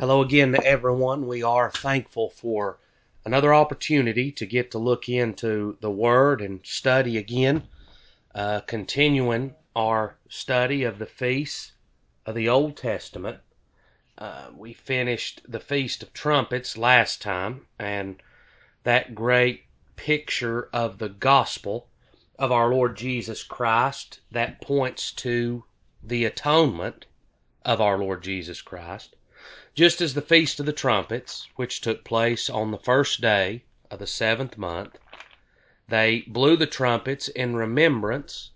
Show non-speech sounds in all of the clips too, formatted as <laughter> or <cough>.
Hello again to everyone. We are thankful for another opportunity to get to look into the Word and study again, uh, continuing our study of the feasts of the Old Testament. Uh, we finished the Feast of Trumpets last time, and that great picture of the gospel of our Lord Jesus Christ that points to the atonement of our Lord Jesus Christ just as the Feast of the Trumpets, which took place on the first day of the seventh month, they blew the trumpets in remembrance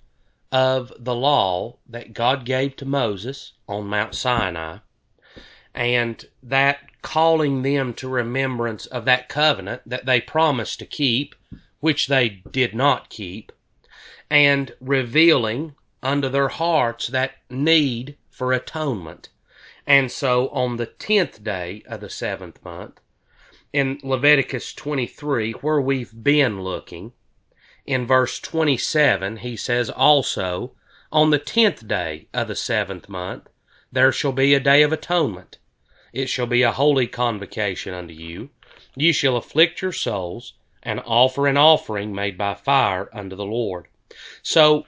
of the law that God gave to Moses on Mount Sinai, and that calling them to remembrance of that covenant that they promised to keep, which they did not keep, and revealing unto their hearts that need for atonement and so on the tenth day of the seventh month, in Leviticus 23, where we've been looking, in verse 27, he says, Also, on the tenth day of the seventh month, there shall be a day of atonement. It shall be a holy convocation unto you. You shall afflict your souls, and offer an offering made by fire unto the Lord. So,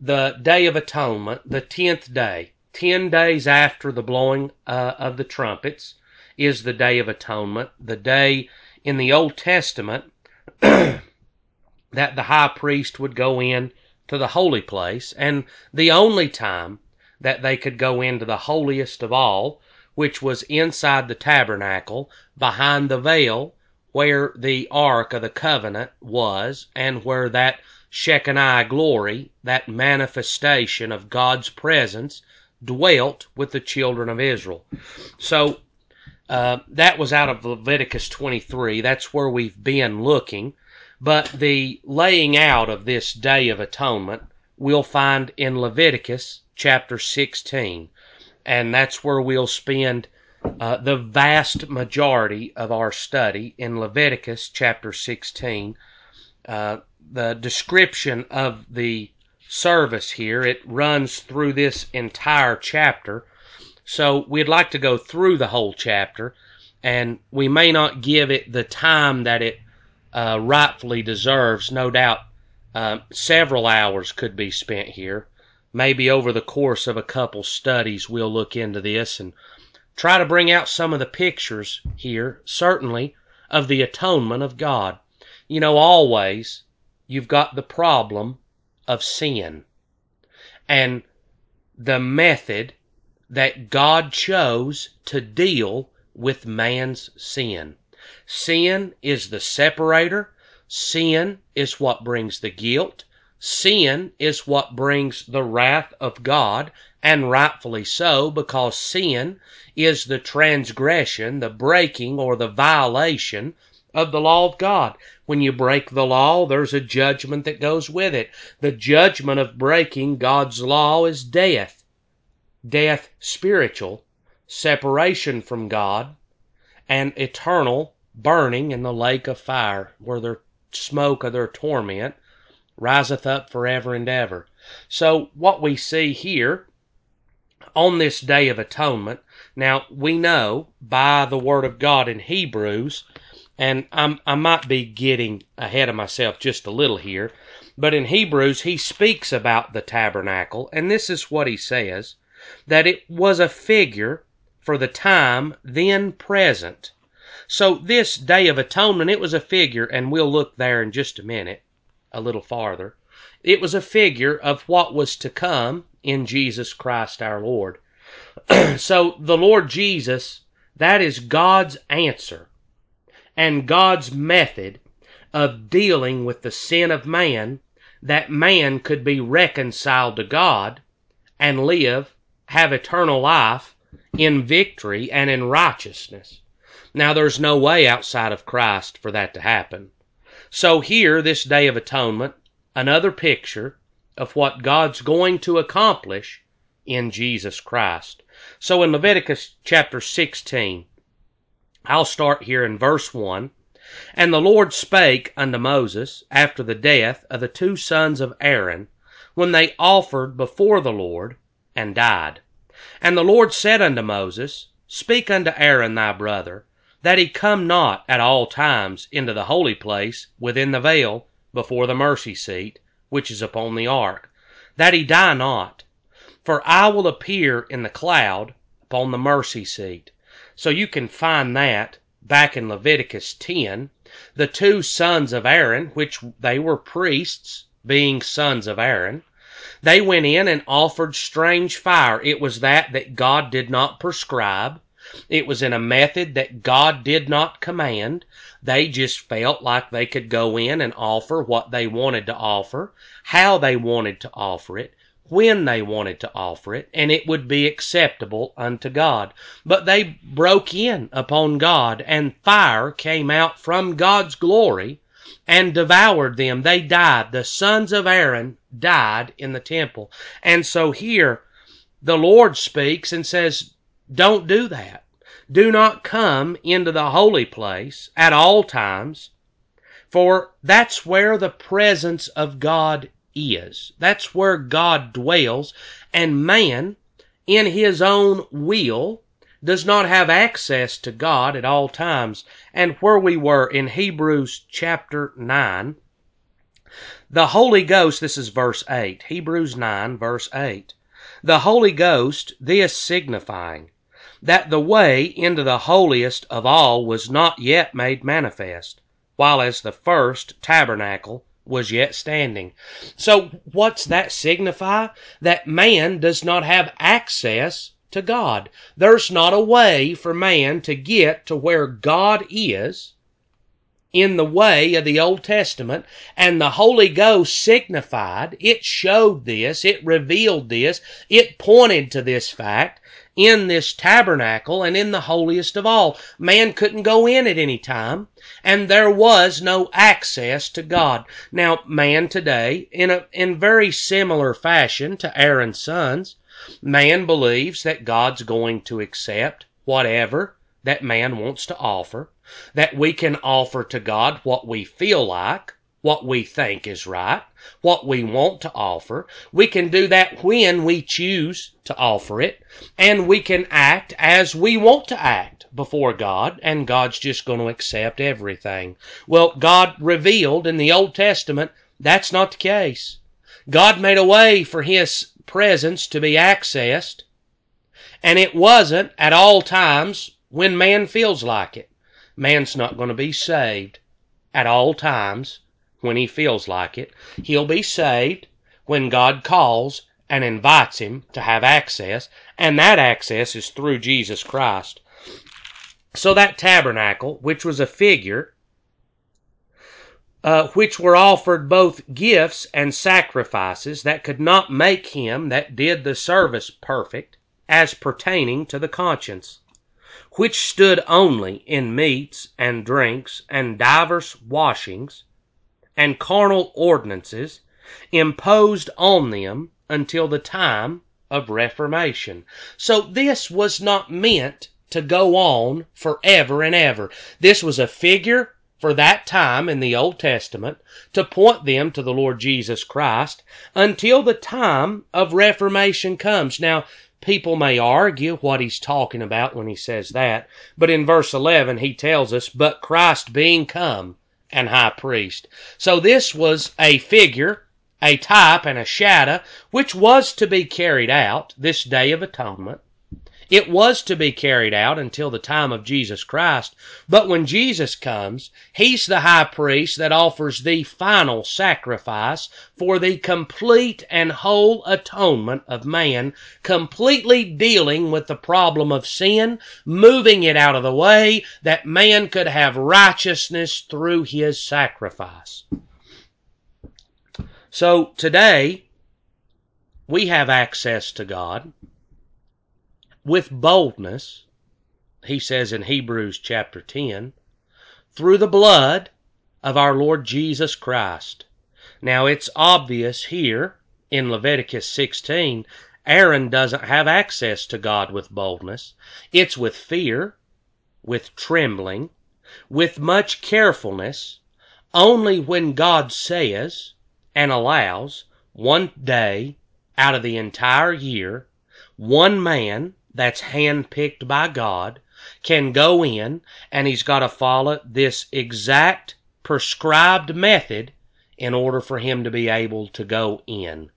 the Day of Atonement, the tenth day, 10 days after the blowing uh, of the trumpets is the Day of Atonement, the day in the Old Testament <clears throat> that the high priest would go in to the holy place, and the only time that they could go into the holiest of all, which was inside the tabernacle, behind the veil, where the Ark of the Covenant was, and where that Shekinah glory, that manifestation of God's presence, dwelt with the children of Israel. So uh, that was out of Leviticus 23. That's where we've been looking. But the laying out of this Day of Atonement we'll find in Leviticus chapter 16. And that's where we'll spend uh, the vast majority of our study in Leviticus chapter 16. Uh, the description of the service here. It runs through this entire chapter. So we'd like to go through the whole chapter, and we may not give it the time that it uh, rightfully deserves. No doubt uh, several hours could be spent here. Maybe over the course of a couple studies, we'll look into this and try to bring out some of the pictures here, certainly, of the atonement of God. You know, always you've got the problem of sin and the method that God chose to deal with man's sin. Sin is the separator. Sin is what brings the guilt. Sin is what brings the wrath of God, and rightfully so, because sin is the transgression, the breaking, or the violation of the law of God. When you break the law, there's a judgment that goes with it. The judgment of breaking God's law is death. Death spiritual, separation from God, and eternal burning in the lake of fire, where the smoke of their torment riseth up forever and ever. So, what we see here on this day of atonement, now we know by the Word of God in Hebrews and I'm, I might be getting ahead of myself just a little here, but in Hebrews, he speaks about the tabernacle, and this is what he says that it was a figure for the time then present. So, this Day of Atonement, it was a figure, and we'll look there in just a minute, a little farther. It was a figure of what was to come in Jesus Christ our Lord. <clears throat> so, the Lord Jesus, that is God's answer and God's method of dealing with the sin of man that man could be reconciled to God and live, have eternal life in victory and in righteousness. Now, there's no way outside of Christ for that to happen. So, here, this Day of Atonement, another picture of what God's going to accomplish in Jesus Christ. So, in Leviticus chapter 16, I'll start here in verse 1. And the Lord spake unto Moses after the death of the two sons of Aaron, when they offered before the Lord, and died. And the Lord said unto Moses, Speak unto Aaron thy brother, that he come not at all times into the holy place within the veil before the mercy seat, which is upon the ark, that he die not. For I will appear in the cloud upon the mercy seat. So you can find that back in Leviticus 10. The two sons of Aaron, which they were priests, being sons of Aaron, they went in and offered strange fire. It was that that God did not prescribe. It was in a method that God did not command. They just felt like they could go in and offer what they wanted to offer, how they wanted to offer it, when they wanted to offer it, and it would be acceptable unto God. But they broke in upon God, and fire came out from God's glory and devoured them. They died. The sons of Aaron died in the temple. And so here the Lord speaks and says, Don't do that. Do not come into the holy place at all times, for that's where the presence of God is. That's where God dwells, and man, in his own will, does not have access to God at all times. And where we were in Hebrews chapter 9, the Holy Ghost, this is verse 8, Hebrews 9, verse 8. The Holy Ghost, this signifying that the way into the holiest of all was not yet made manifest, while as the first tabernacle was yet standing. So what's that signify? That man does not have access to God. There's not a way for man to get to where God is in the way of the Old Testament, and the Holy Ghost signified, it showed this, it revealed this, it pointed to this fact in this tabernacle and in the holiest of all. Man couldn't go in at any time, and there was no access to God. Now, man today, in a in very similar fashion to Aaron's sons, man believes that God's going to accept whatever that man wants to offer that we can offer to God what we feel like, what we think is right, what we want to offer. We can do that when we choose to offer it, and we can act as we want to act before God, and God's just going to accept everything. Well, God revealed in the Old Testament that's not the case. God made a way for His presence to be accessed, and it wasn't at all times when man feels like it man's not going to be saved at all times when he feels like it. He'll be saved when God calls and invites him to have access, and that access is through Jesus Christ. So that tabernacle, which was a figure, uh, which were offered both gifts and sacrifices that could not make him that did the service perfect, as pertaining to the conscience which stood only in meats and drinks and divers washings and carnal ordinances imposed on them until the time of Reformation. So this was not meant to go on forever and ever. This was a figure for that time in the Old Testament to point them to the Lord Jesus Christ until the time of Reformation comes. Now, People may argue what he's talking about when he says that, but in verse 11 he tells us, but Christ being come and high priest. So this was a figure, a type, and a shadow, which was to be carried out, this day of atonement, it was to be carried out until the time of Jesus Christ, but when Jesus comes, He's the high priest that offers the final sacrifice for the complete and whole atonement of man, completely dealing with the problem of sin, moving it out of the way that man could have righteousness through His sacrifice. So today, we have access to God with boldness, he says in Hebrews chapter 10, through the blood of our Lord Jesus Christ. Now it's obvious here in Leviticus 16, Aaron doesn't have access to God with boldness. It's with fear, with trembling, with much carefulness, only when God says and allows one day out of the entire year, one man that's handpicked by God can go in and he's got to follow this exact prescribed method in order for him to be able to go in.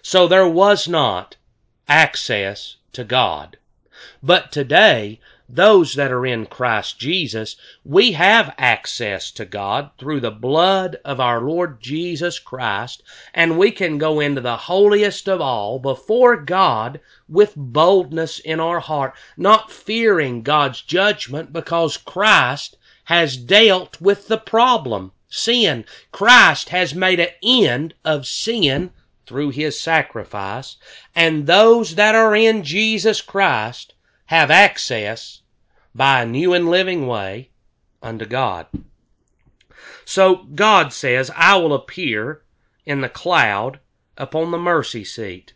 So there was not access to God. But today, those that are in Christ Jesus, we have access to God through the blood of our Lord Jesus Christ, and we can go into the holiest of all before God with boldness in our heart, not fearing God's judgment because Christ has dealt with the problem, sin. Christ has made an end of sin through his sacrifice, and those that are in Jesus Christ have access by a new and living way unto God. So God says, I will appear in the cloud upon the mercy seat.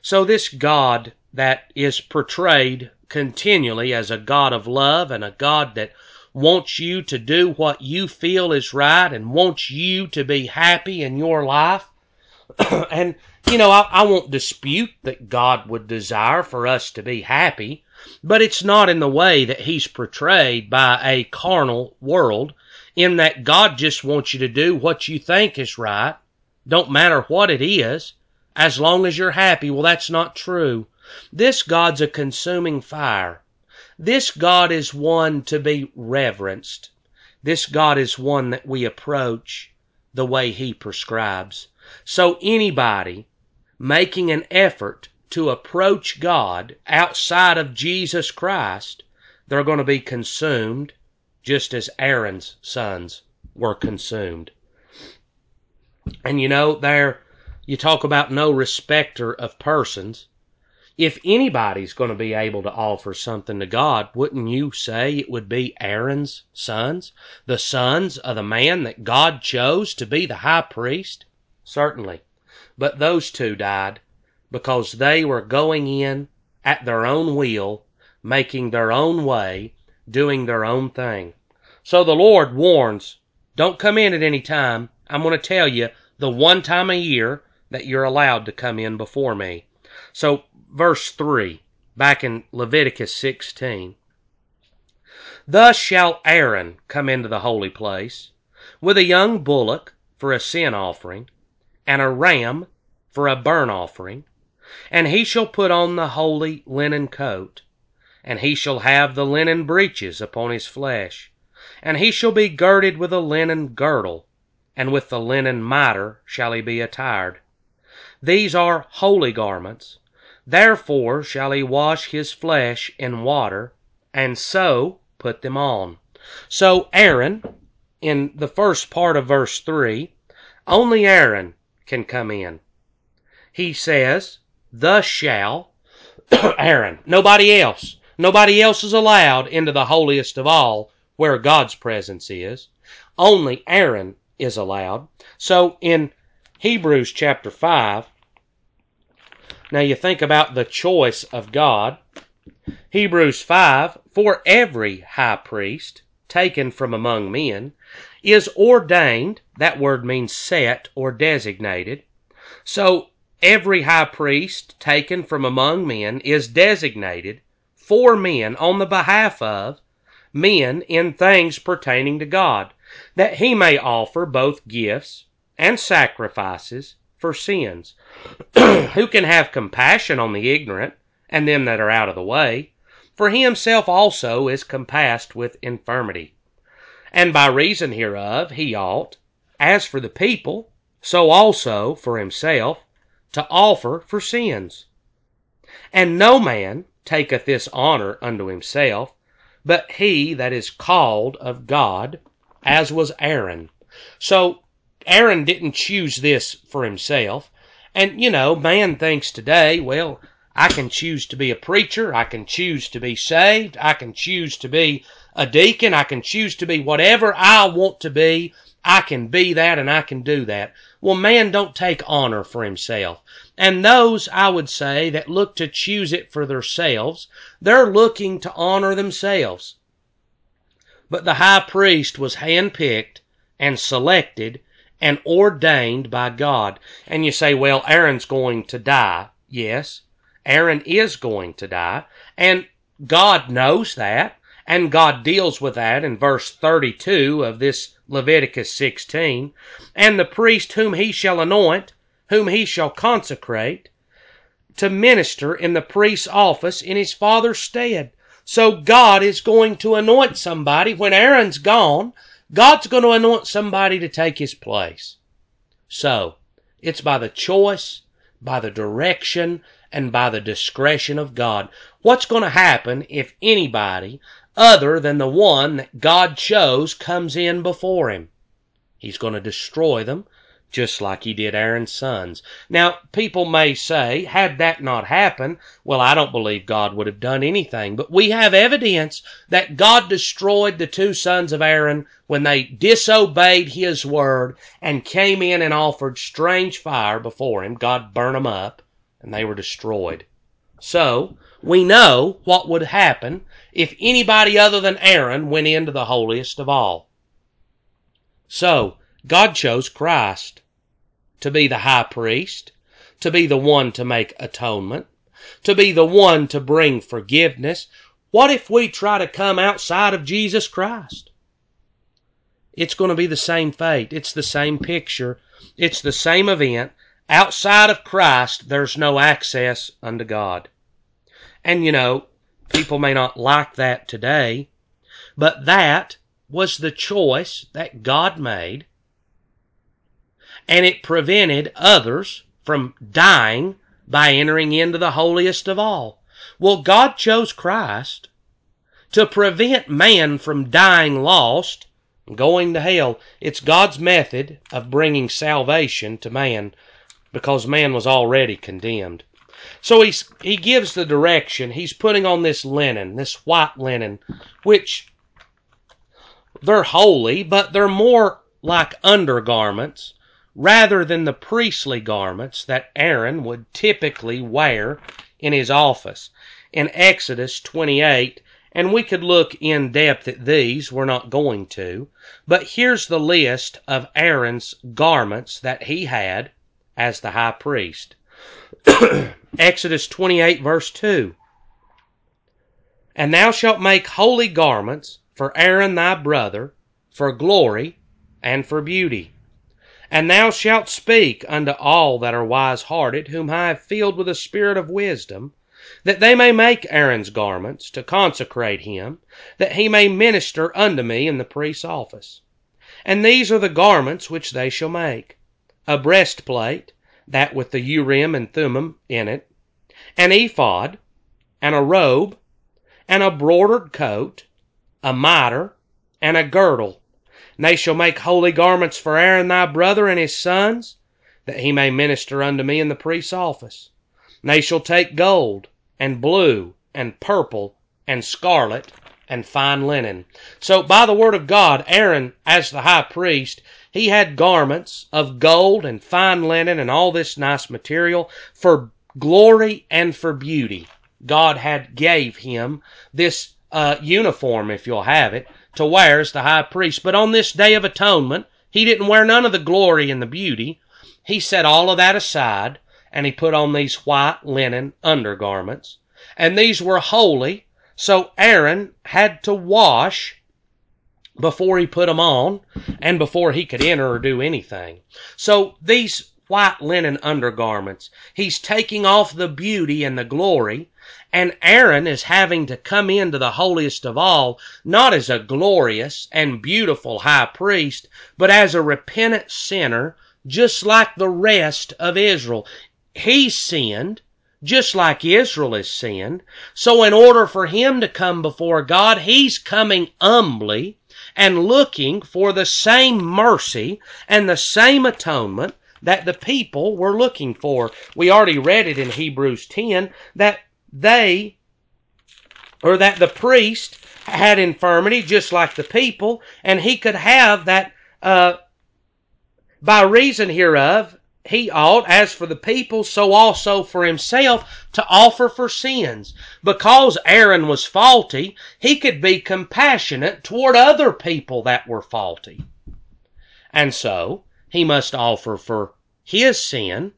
So this God that is portrayed continually as a God of love and a God that wants you to do what you feel is right and wants you to be happy in your life. <clears throat> and, you know, I, I won't dispute that God would desire for us to be happy, but it's not in the way that He's portrayed by a carnal world, in that God just wants you to do what you think is right, don't matter what it is, as long as you're happy. Well, that's not true. This God's a consuming fire. This God is one to be reverenced. This God is one that we approach the way He prescribes. So anybody making an effort to approach God outside of Jesus Christ, they're going to be consumed just as Aaron's sons were consumed. And you know, there, you talk about no respecter of persons. If anybody's going to be able to offer something to God, wouldn't you say it would be Aaron's sons? The sons of the man that God chose to be the high priest? Certainly. But those two died because they were going in at their own will, making their own way, doing their own thing. So the Lord warns, don't come in at any time. I'm going to tell you the one time a year that you're allowed to come in before me. So, verse 3, back in Leviticus 16. Thus shall Aaron come into the holy place with a young bullock for a sin offering, and a ram for a burnt offering, and he shall put on the holy linen coat, and he shall have the linen breeches upon his flesh, and he shall be girded with a linen girdle, and with the linen mitre shall he be attired. These are holy garments. Therefore shall he wash his flesh in water, and so put them on. So Aaron, in the first part of verse 3, only Aaron can come in. He says, Thus shall <coughs> Aaron, nobody else. Nobody else is allowed into the holiest of all where God's presence is. Only Aaron is allowed. So in Hebrews chapter 5, now you think about the choice of God. Hebrews 5, for every high priest taken from among men is ordained, that word means set or designated. So every high priest taken from among men is designated for men on the behalf of men in things pertaining to God, that he may offer both gifts and sacrifices for sins. <clears throat> Who can have compassion on the ignorant and them that are out of the way? For he himself also is compassed with infirmity. And by reason hereof he ought, as for the people, so also for himself, to offer for sins. And no man taketh this honor unto himself, but he that is called of God, as was Aaron. So Aaron didn't choose this for himself. And, you know, man thinks today, well, I can choose to be a preacher. I can choose to be saved. I can choose to be a deacon. I can choose to be whatever I want to be. I can be that and I can do that. Well, man don't take honor for himself. And those, I would say, that look to choose it for themselves, they're looking to honor themselves. But the high priest was handpicked and selected and ordained by God. And you say, well, Aaron's going to die. Yes. Aaron is going to die, and God knows that, and God deals with that in verse 32 of this Leviticus 16. And the priest whom he shall anoint, whom he shall consecrate, to minister in the priest's office in his father's stead. So God is going to anoint somebody when Aaron's gone. God's going to anoint somebody to take his place. So, it's by the choice, by the direction, and by the discretion of God. What's going to happen if anybody other than the one that God chose comes in before him? He's going to destroy them just like he did Aaron's sons. Now, people may say, had that not happened, well, I don't believe God would have done anything. But we have evidence that God destroyed the two sons of Aaron when they disobeyed his word and came in and offered strange fire before him. God burned them up and they were destroyed. So, we know what would happen if anybody other than Aaron went into the holiest of all. So, God chose Christ to be the high priest, to be the one to make atonement, to be the one to bring forgiveness. What if we try to come outside of Jesus Christ? It's going to be the same fate. It's the same picture. It's the same event. Outside of Christ, there's no access unto God. And you know, people may not like that today, but that was the choice that God made and it prevented others from dying by entering into the holiest of all. Well, God chose Christ to prevent man from dying lost, going to hell. It's God's method of bringing salvation to man because man was already condemned. So he's, he gives the direction. He's putting on this linen, this white linen, which they're holy, but they're more like undergarments rather than the priestly garments that Aaron would typically wear in his office. In Exodus 28, and we could look in depth at these, we're not going to, but here's the list of Aaron's garments that he had as the high priest. <coughs> Exodus 28 verse 2. And thou shalt make holy garments for Aaron thy brother, for glory and for beauty. And thou shalt speak unto all that are wise hearted, whom I have filled with a spirit of wisdom, that they may make Aaron's garments, to consecrate him, that he may minister unto me in the priest's office. And these are the garments which they shall make a breastplate, that with the Urim and Thummim in it, an ephod, and a robe, and a broidered coat, a mitre, and a girdle and they shall make holy garments for Aaron thy brother and his sons, that he may minister unto me in the priest's office. And they shall take gold, and blue, and purple, and scarlet, and fine linen. So by the word of God, Aaron, as the high priest, he had garments of gold and fine linen and all this nice material for glory and for beauty. God had gave him this uh, uniform, if you'll have it, to wear as the high priest. But on this day of atonement, he didn't wear none of the glory and the beauty. He set all of that aside and he put on these white linen undergarments. And these were holy, so Aaron had to wash before he put them on and before he could enter or do anything. So these white linen undergarments, he's taking off the beauty and the glory and Aaron is having to come into the holiest of all, not as a glorious and beautiful high priest, but as a repentant sinner, just like the rest of Israel. He sinned, just like Israel has sinned. So in order for him to come before God, he's coming humbly and looking for the same mercy and the same atonement that the people were looking for. We already read it in Hebrews 10 that they, or that the priest had infirmity just like the people, and he could have that, uh, by reason hereof, he ought, as for the people, so also for himself, to offer for sins. Because Aaron was faulty, he could be compassionate toward other people that were faulty. And so, he must offer for his sin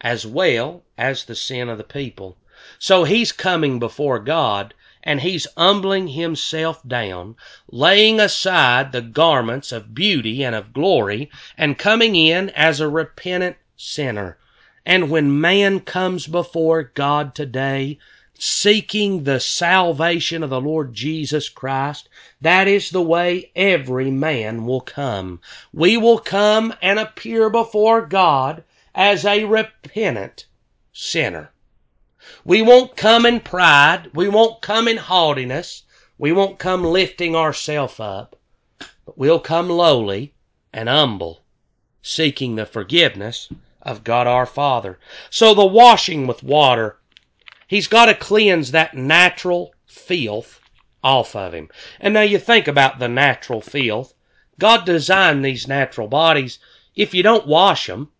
as well as the sin of the people. So he's coming before God and he's humbling himself down, laying aside the garments of beauty and of glory, and coming in as a repentant sinner. And when man comes before God today, seeking the salvation of the Lord Jesus Christ, that is the way every man will come. We will come and appear before God as a repentant sinner. We won't come in pride. We won't come in haughtiness. We won't come lifting ourselves up. But we'll come lowly and humble, seeking the forgiveness of God our Father. So the washing with water, He's got to cleanse that natural filth off of him. And now you think about the natural filth. God designed these natural bodies. If you don't wash them,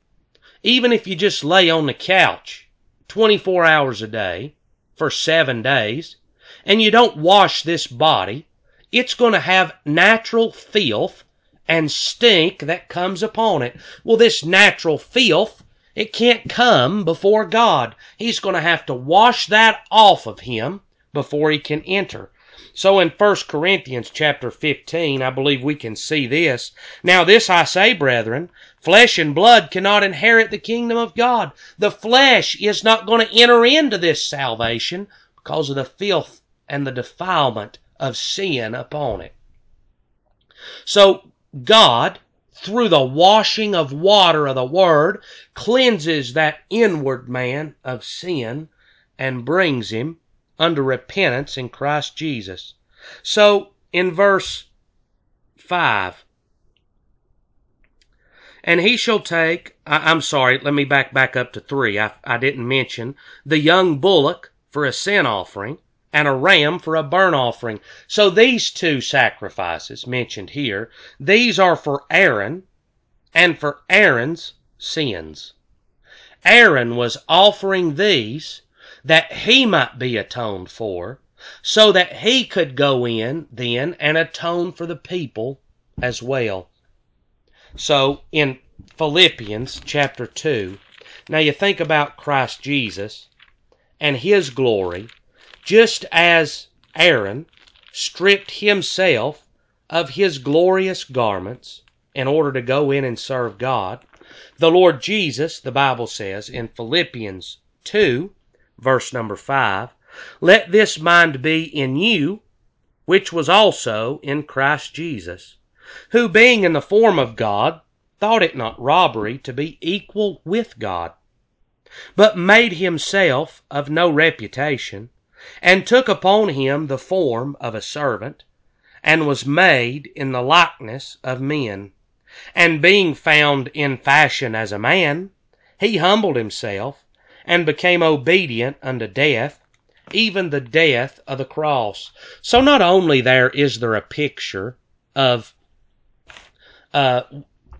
even if you just lay on the couch 24 hours a day for seven days, and you don't wash this body, it's going to have natural filth and stink that comes upon it. Well, this natural filth, it can't come before God. He's going to have to wash that off of him before he can enter. So in 1 Corinthians chapter 15, I believe we can see this. Now this I say, brethren, flesh and blood cannot inherit the kingdom of God. The flesh is not going to enter into this salvation because of the filth and the defilement of sin upon it. So God, through the washing of water of the Word, cleanses that inward man of sin and brings him unto repentance in Christ Jesus. So in verse 5, and he shall take, I, am sorry, let me back back up to 3. I, I didn't mention the young bullock for a sin offering and a ram for a burnt offering. So these two sacrifices mentioned here, these are for Aaron and for Aaron's sins. Aaron was offering these that he might be atoned for, so that he could go in then and atone for the people as well. So in Philippians chapter 2, now you think about Christ Jesus and his glory, just as Aaron stripped himself of his glorious garments in order to go in and serve God. The Lord Jesus, the Bible says in Philippians 2, verse number 5, let this mind be in you, which was also in Christ Jesus, who being in the form of God, thought it not robbery to be equal with God, but made himself of no reputation, and took upon him the form of a servant, and was made in the likeness of men. And being found in fashion as a man, he humbled himself, and became obedient unto death, even the death of the cross. So not only there is there a picture of uh,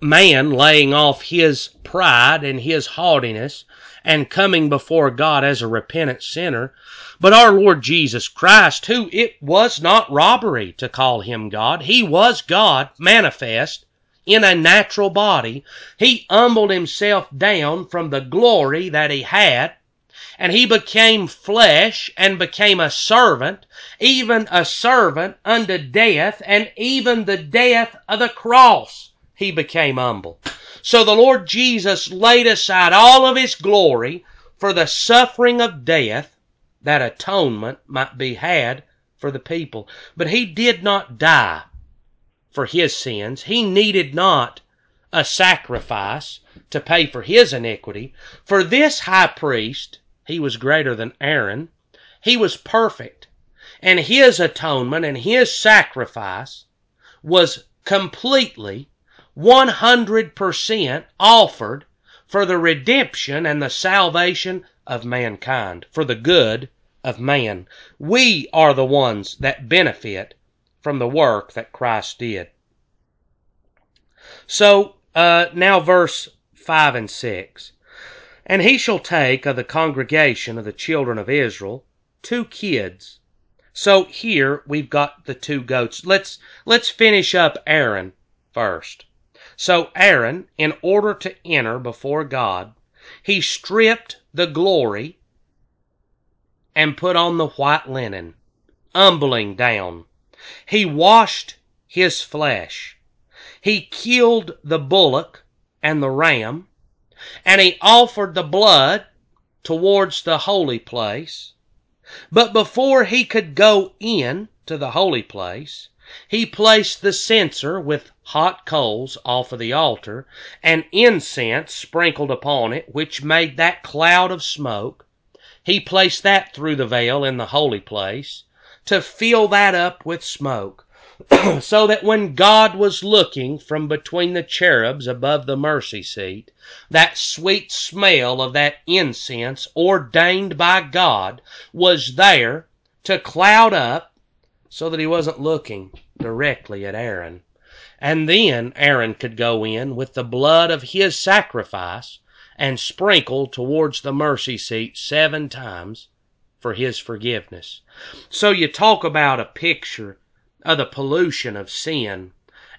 man laying off his pride and his haughtiness and coming before God as a repentant sinner, but our Lord Jesus Christ, who it was not robbery to call him God, he was God manifest in a natural body. He humbled himself down from the glory that he had and he became flesh and became a servant, even a servant unto death, and even the death of the cross he became humble. So the Lord Jesus laid aside all of his glory for the suffering of death, that atonement might be had for the people. But he did not die for his sins. He needed not a sacrifice to pay for his iniquity. For this high priest he was greater than Aaron. He was perfect. And his atonement and his sacrifice was completely 100% offered for the redemption and the salvation of mankind, for the good of man. We are the ones that benefit from the work that Christ did. So, uh, now verse 5 and 6. And he shall take of the congregation of the children of Israel two kids. So here we've got the two goats. Let's, let's finish up Aaron first. So Aaron, in order to enter before God, he stripped the glory and put on the white linen, humbling down. He washed his flesh. He killed the bullock and the ram, and he offered the blood towards the holy place. But before he could go in to the holy place, he placed the censer with hot coals off of the altar, and incense sprinkled upon it, which made that cloud of smoke. He placed that through the veil in the holy place to fill that up with smoke, <clears throat> so that when God was looking from between the cherubs above the mercy seat, that sweet smell of that incense ordained by God was there to cloud up so that he wasn't looking directly at Aaron. And then Aaron could go in with the blood of his sacrifice and sprinkle towards the mercy seat seven times for his forgiveness. So you talk about a picture of the pollution of sin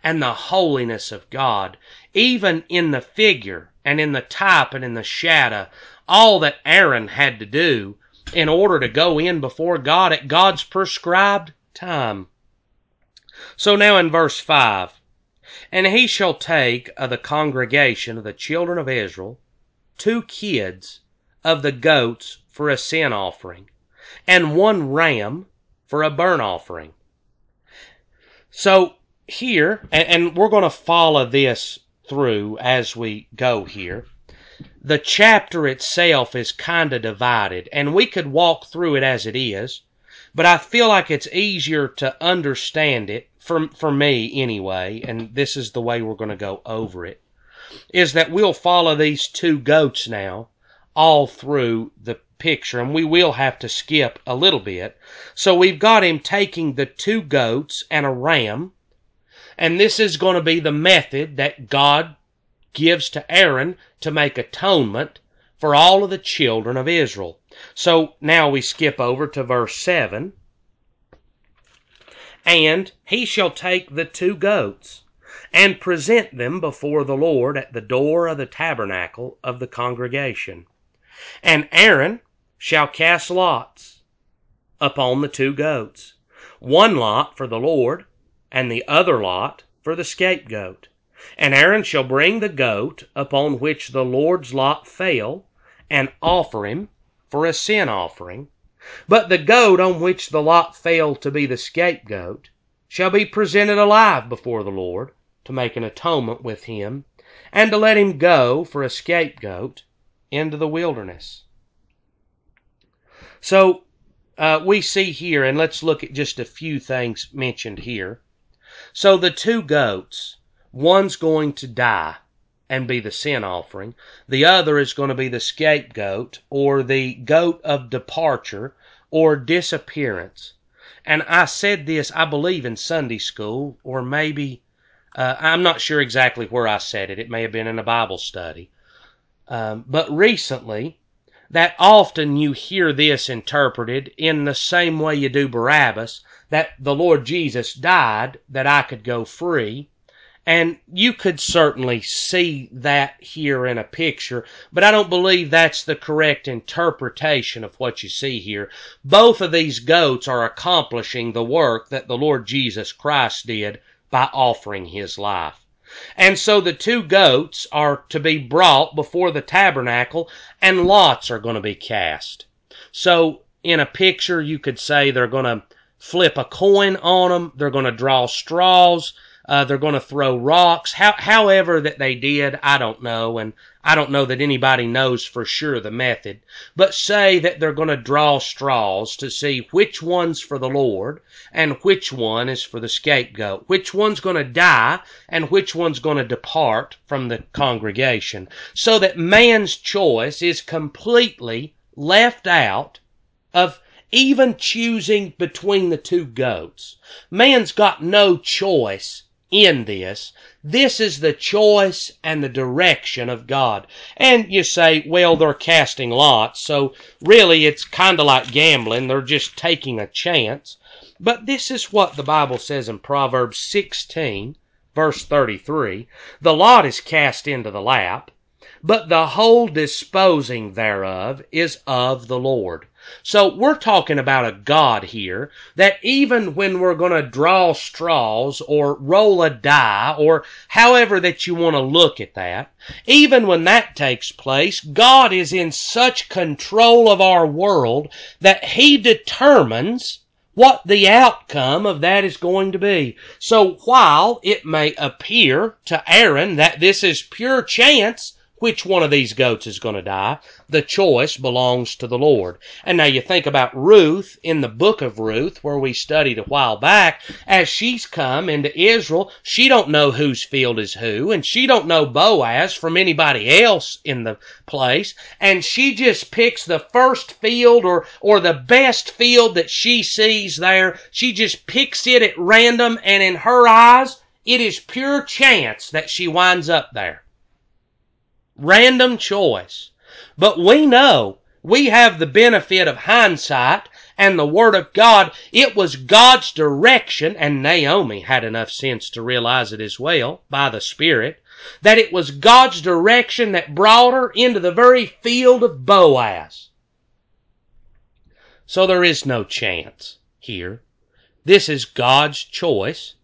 and the holiness of God, even in the figure and in the type and in the shadow, all that Aaron had to do in order to go in before God at God's prescribed time. So now in verse 5 And he shall take of the congregation of the children of Israel two kids of the goats for a sin offering, and one ram for a burnt offering. So here, and, and we're going to follow this through as we go here. The chapter itself is kind of divided, and we could walk through it as it is, but I feel like it's easier to understand it for for me anyway, and this is the way we're going to go over it. Is that we'll follow these two goats now all through the picture, and we will have to skip a little bit. So we've got him taking the two goats and a ram, and this is going to be the method that God gives to Aaron to make atonement for all of the children of Israel. So now we skip over to verse 7. And he shall take the two goats and present them before the Lord at the door of the tabernacle of the congregation. And Aaron shall cast lots upon the two goats, one lot for the Lord, and the other lot for the scapegoat. And Aaron shall bring the goat upon which the Lord's lot fell, and offer him for a sin offering. But the goat on which the lot fell to be the scapegoat shall be presented alive before the Lord to make an atonement with him, and to let him go for a scapegoat into the wilderness. So uh, we see here, and let's look at just a few things mentioned here. So the two goats, one's going to die and be the sin offering. The other is going to be the scapegoat or the goat of departure or disappearance. And I said this, I believe, in Sunday school, or maybe, uh, I'm not sure exactly where I said it. It may have been in a Bible study. Um, but recently, that often you hear this interpreted in the same way you do Barabbas, that the Lord Jesus died that I could go free. And you could certainly see that here in a picture, but I don't believe that's the correct interpretation of what you see here. Both of these goats are accomplishing the work that the Lord Jesus Christ did by offering his life. And so the two goats are to be brought before the tabernacle and lots are going to be cast. So in a picture, you could say they're going to flip a coin on them. They're going to draw straws. Uh, they're going to throw rocks. How, however that they did, I don't know, and I don't know that anybody knows for sure the method. But say that they're going to draw straws to see which one's for the Lord and which one is for the scapegoat, which one's going to die and which one's going to depart from the congregation, so that man's choice is completely left out of even choosing between the two goats. Man's got no choice in this. This is the choice and the direction of God. And you say, well, they're casting lots, so really it's kind of like gambling. They're just taking a chance. But this is what the Bible says in Proverbs 16, verse 33. The lot is cast into the lap, but the whole disposing thereof is of the Lord. So we're talking about a God here that even when we're going to draw straws or roll a die or however that you want to look at that, even when that takes place, God is in such control of our world that He determines what the outcome of that is going to be. So while it may appear to Aaron that this is pure chance, which one of these goats is going to die, the choice belongs to the Lord. And now you think about Ruth in the book of Ruth, where we studied a while back, as she's come into Israel, she don't know whose field is who, and she don't know Boaz from anybody else in the place, and she just picks the first field or, or the best field that she sees there. She just picks it at random, and in her eyes, it is pure chance that she winds up there. Random choice. But we know we have the benefit of hindsight and the Word of God. It was God's direction, and Naomi had enough sense to realize it as well by the Spirit, that it was God's direction that brought her into the very field of Boaz. So there is no chance here. This is God's choice.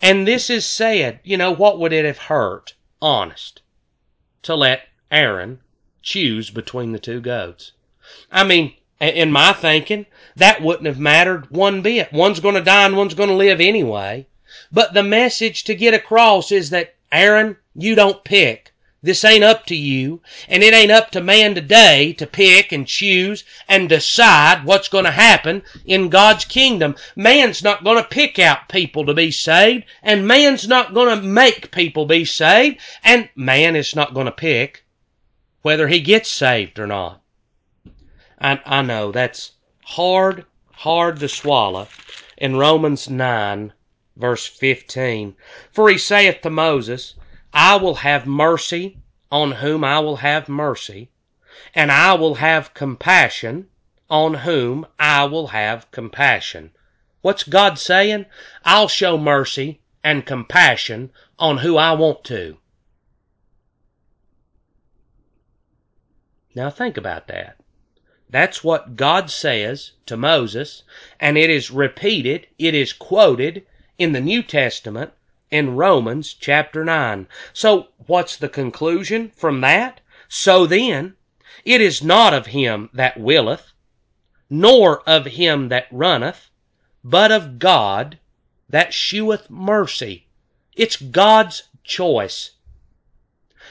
And this is said, you know, what would it have hurt? Honest. To let Aaron choose between the two goats. I mean, in my thinking, that wouldn't have mattered one bit. One's going to die and one's going to live anyway. But the message to get across is that, Aaron, you don't pick. This ain't up to you, and it ain't up to man today to pick and choose and decide what's going to happen in God's kingdom. Man's not going to pick out people to be saved, and man's not going to make people be saved, and man is not going to pick whether he gets saved or not. I, I know that's hard, hard to swallow. In Romans 9, verse 15, For he saith to Moses, I will have mercy on whom I will have mercy, and I will have compassion on whom I will have compassion. What's God saying? I'll show mercy and compassion on who I want to. Now think about that. That's what God says to Moses, and it is repeated, it is quoted in the New Testament in Romans chapter 9. So what's the conclusion from that? So then, it is not of him that willeth, nor of him that runneth, but of God that sheweth mercy. It's God's choice.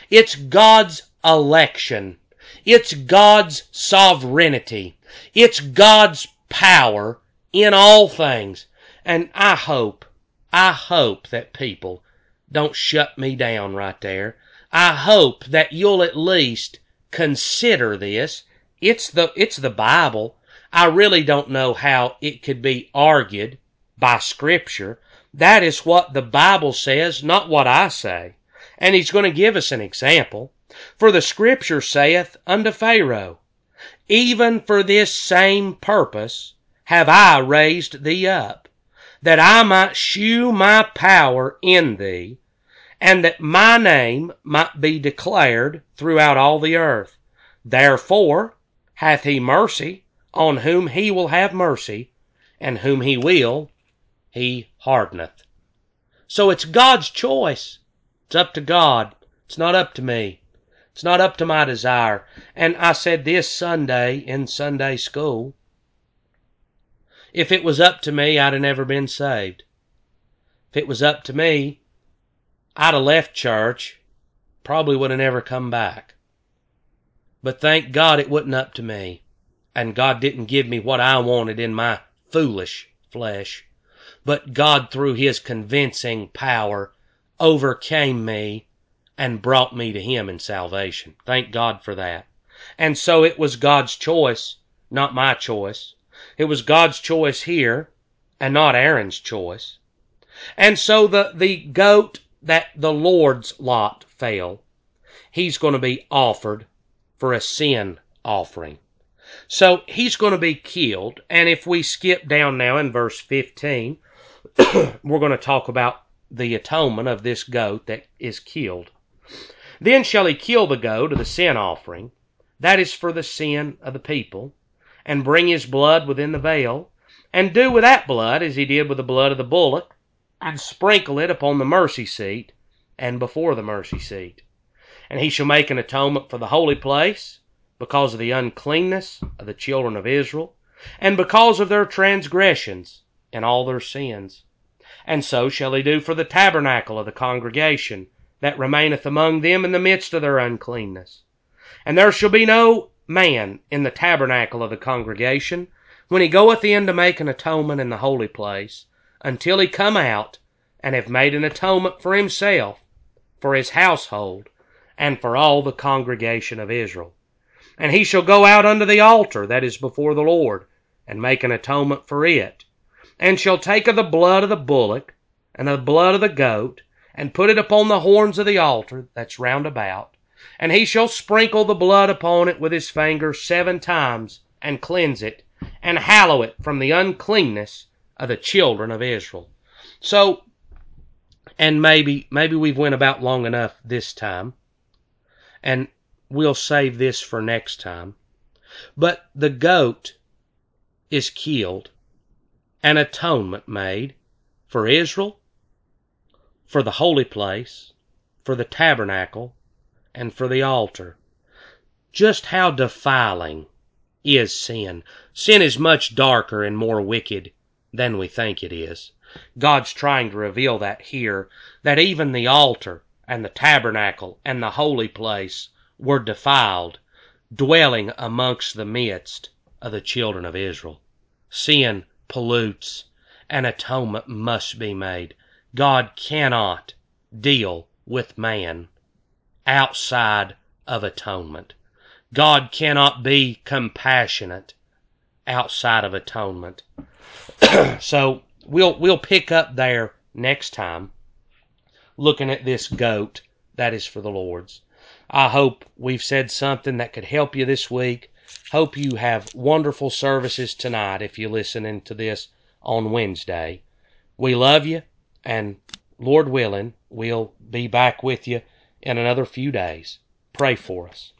It's God's election. It's God's sovereignty. It's God's power in all things. And I hope, I hope that people don't shut me down right there. I hope that you'll at least consider this. It's the, it's the Bible. I really don't know how it could be argued by scripture. That is what the Bible says, not what I say. And he's going to give us an example. For the scripture saith unto Pharaoh, Even for this same purpose have I raised thee up, that I might shew my power in thee, and that my name might be declared throughout all the earth. Therefore hath he mercy on whom he will have mercy, and whom he will, he hardeneth. So it's God's choice. It's up to God. It's not up to me. It's not up to my desire. And I said this Sunday in Sunday school. If it was up to me, I'd have never been saved. If it was up to me, I'd have left church, probably would have never come back. But thank God it wasn't up to me. And God didn't give me what I wanted in my foolish flesh. But God, through His convincing power, overcame me and brought me to Him in salvation. Thank God for that. And so it was God's choice, not my choice. It was God's choice here and not Aaron's choice. And so the, the goat that the Lord's lot fell, he's going to be offered for a sin offering. So he's going to be killed. And if we skip down now in verse 15, <clears throat> we're going to talk about the atonement of this goat that is killed. Then shall he kill the goat of the sin offering, that is for the sin of the people, and bring his blood within the veil, and do with that blood as he did with the blood of the bullock, and sprinkle it upon the mercy seat and before the mercy seat. And he shall make an atonement for the holy place, because of the uncleanness of the children of Israel, and because of their transgressions and all their sins. And so shall he do for the tabernacle of the congregation that remaineth among them in the midst of their uncleanness. And there shall be no man in the tabernacle of the congregation when he goeth in to make an atonement in the holy place, until he come out and have made an atonement for himself, for his household, and for all the congregation of Israel. And he shall go out unto the altar that is before the Lord, and make an atonement for it, and shall take of the blood of the bullock, and of the blood of the goat, and put it upon the horns of the altar that's round about, and he shall sprinkle the blood upon it with his finger seven times, and cleanse it, and hallow it from the uncleanness of the children of Israel. So, and maybe maybe we've went about long enough this time, and we'll save this for next time. But the goat is killed, an atonement made for Israel, for the holy place, for the tabernacle, and for the altar. Just how defiling is sin. Sin is much darker and more wicked than we think it is. God's trying to reveal that here, that even the altar and the tabernacle and the holy place were defiled, dwelling amongst the midst of the children of Israel. Sin pollutes, and atonement must be made. God cannot deal with man outside of atonement. God cannot be compassionate outside of atonement. <clears throat> so we'll we'll pick up there next time looking at this goat that is for the Lord's. I hope we've said something that could help you this week. Hope you have wonderful services tonight if you're listening to this on Wednesday. We love you, and Lord willing, we'll be back with you in another few days. Pray for us.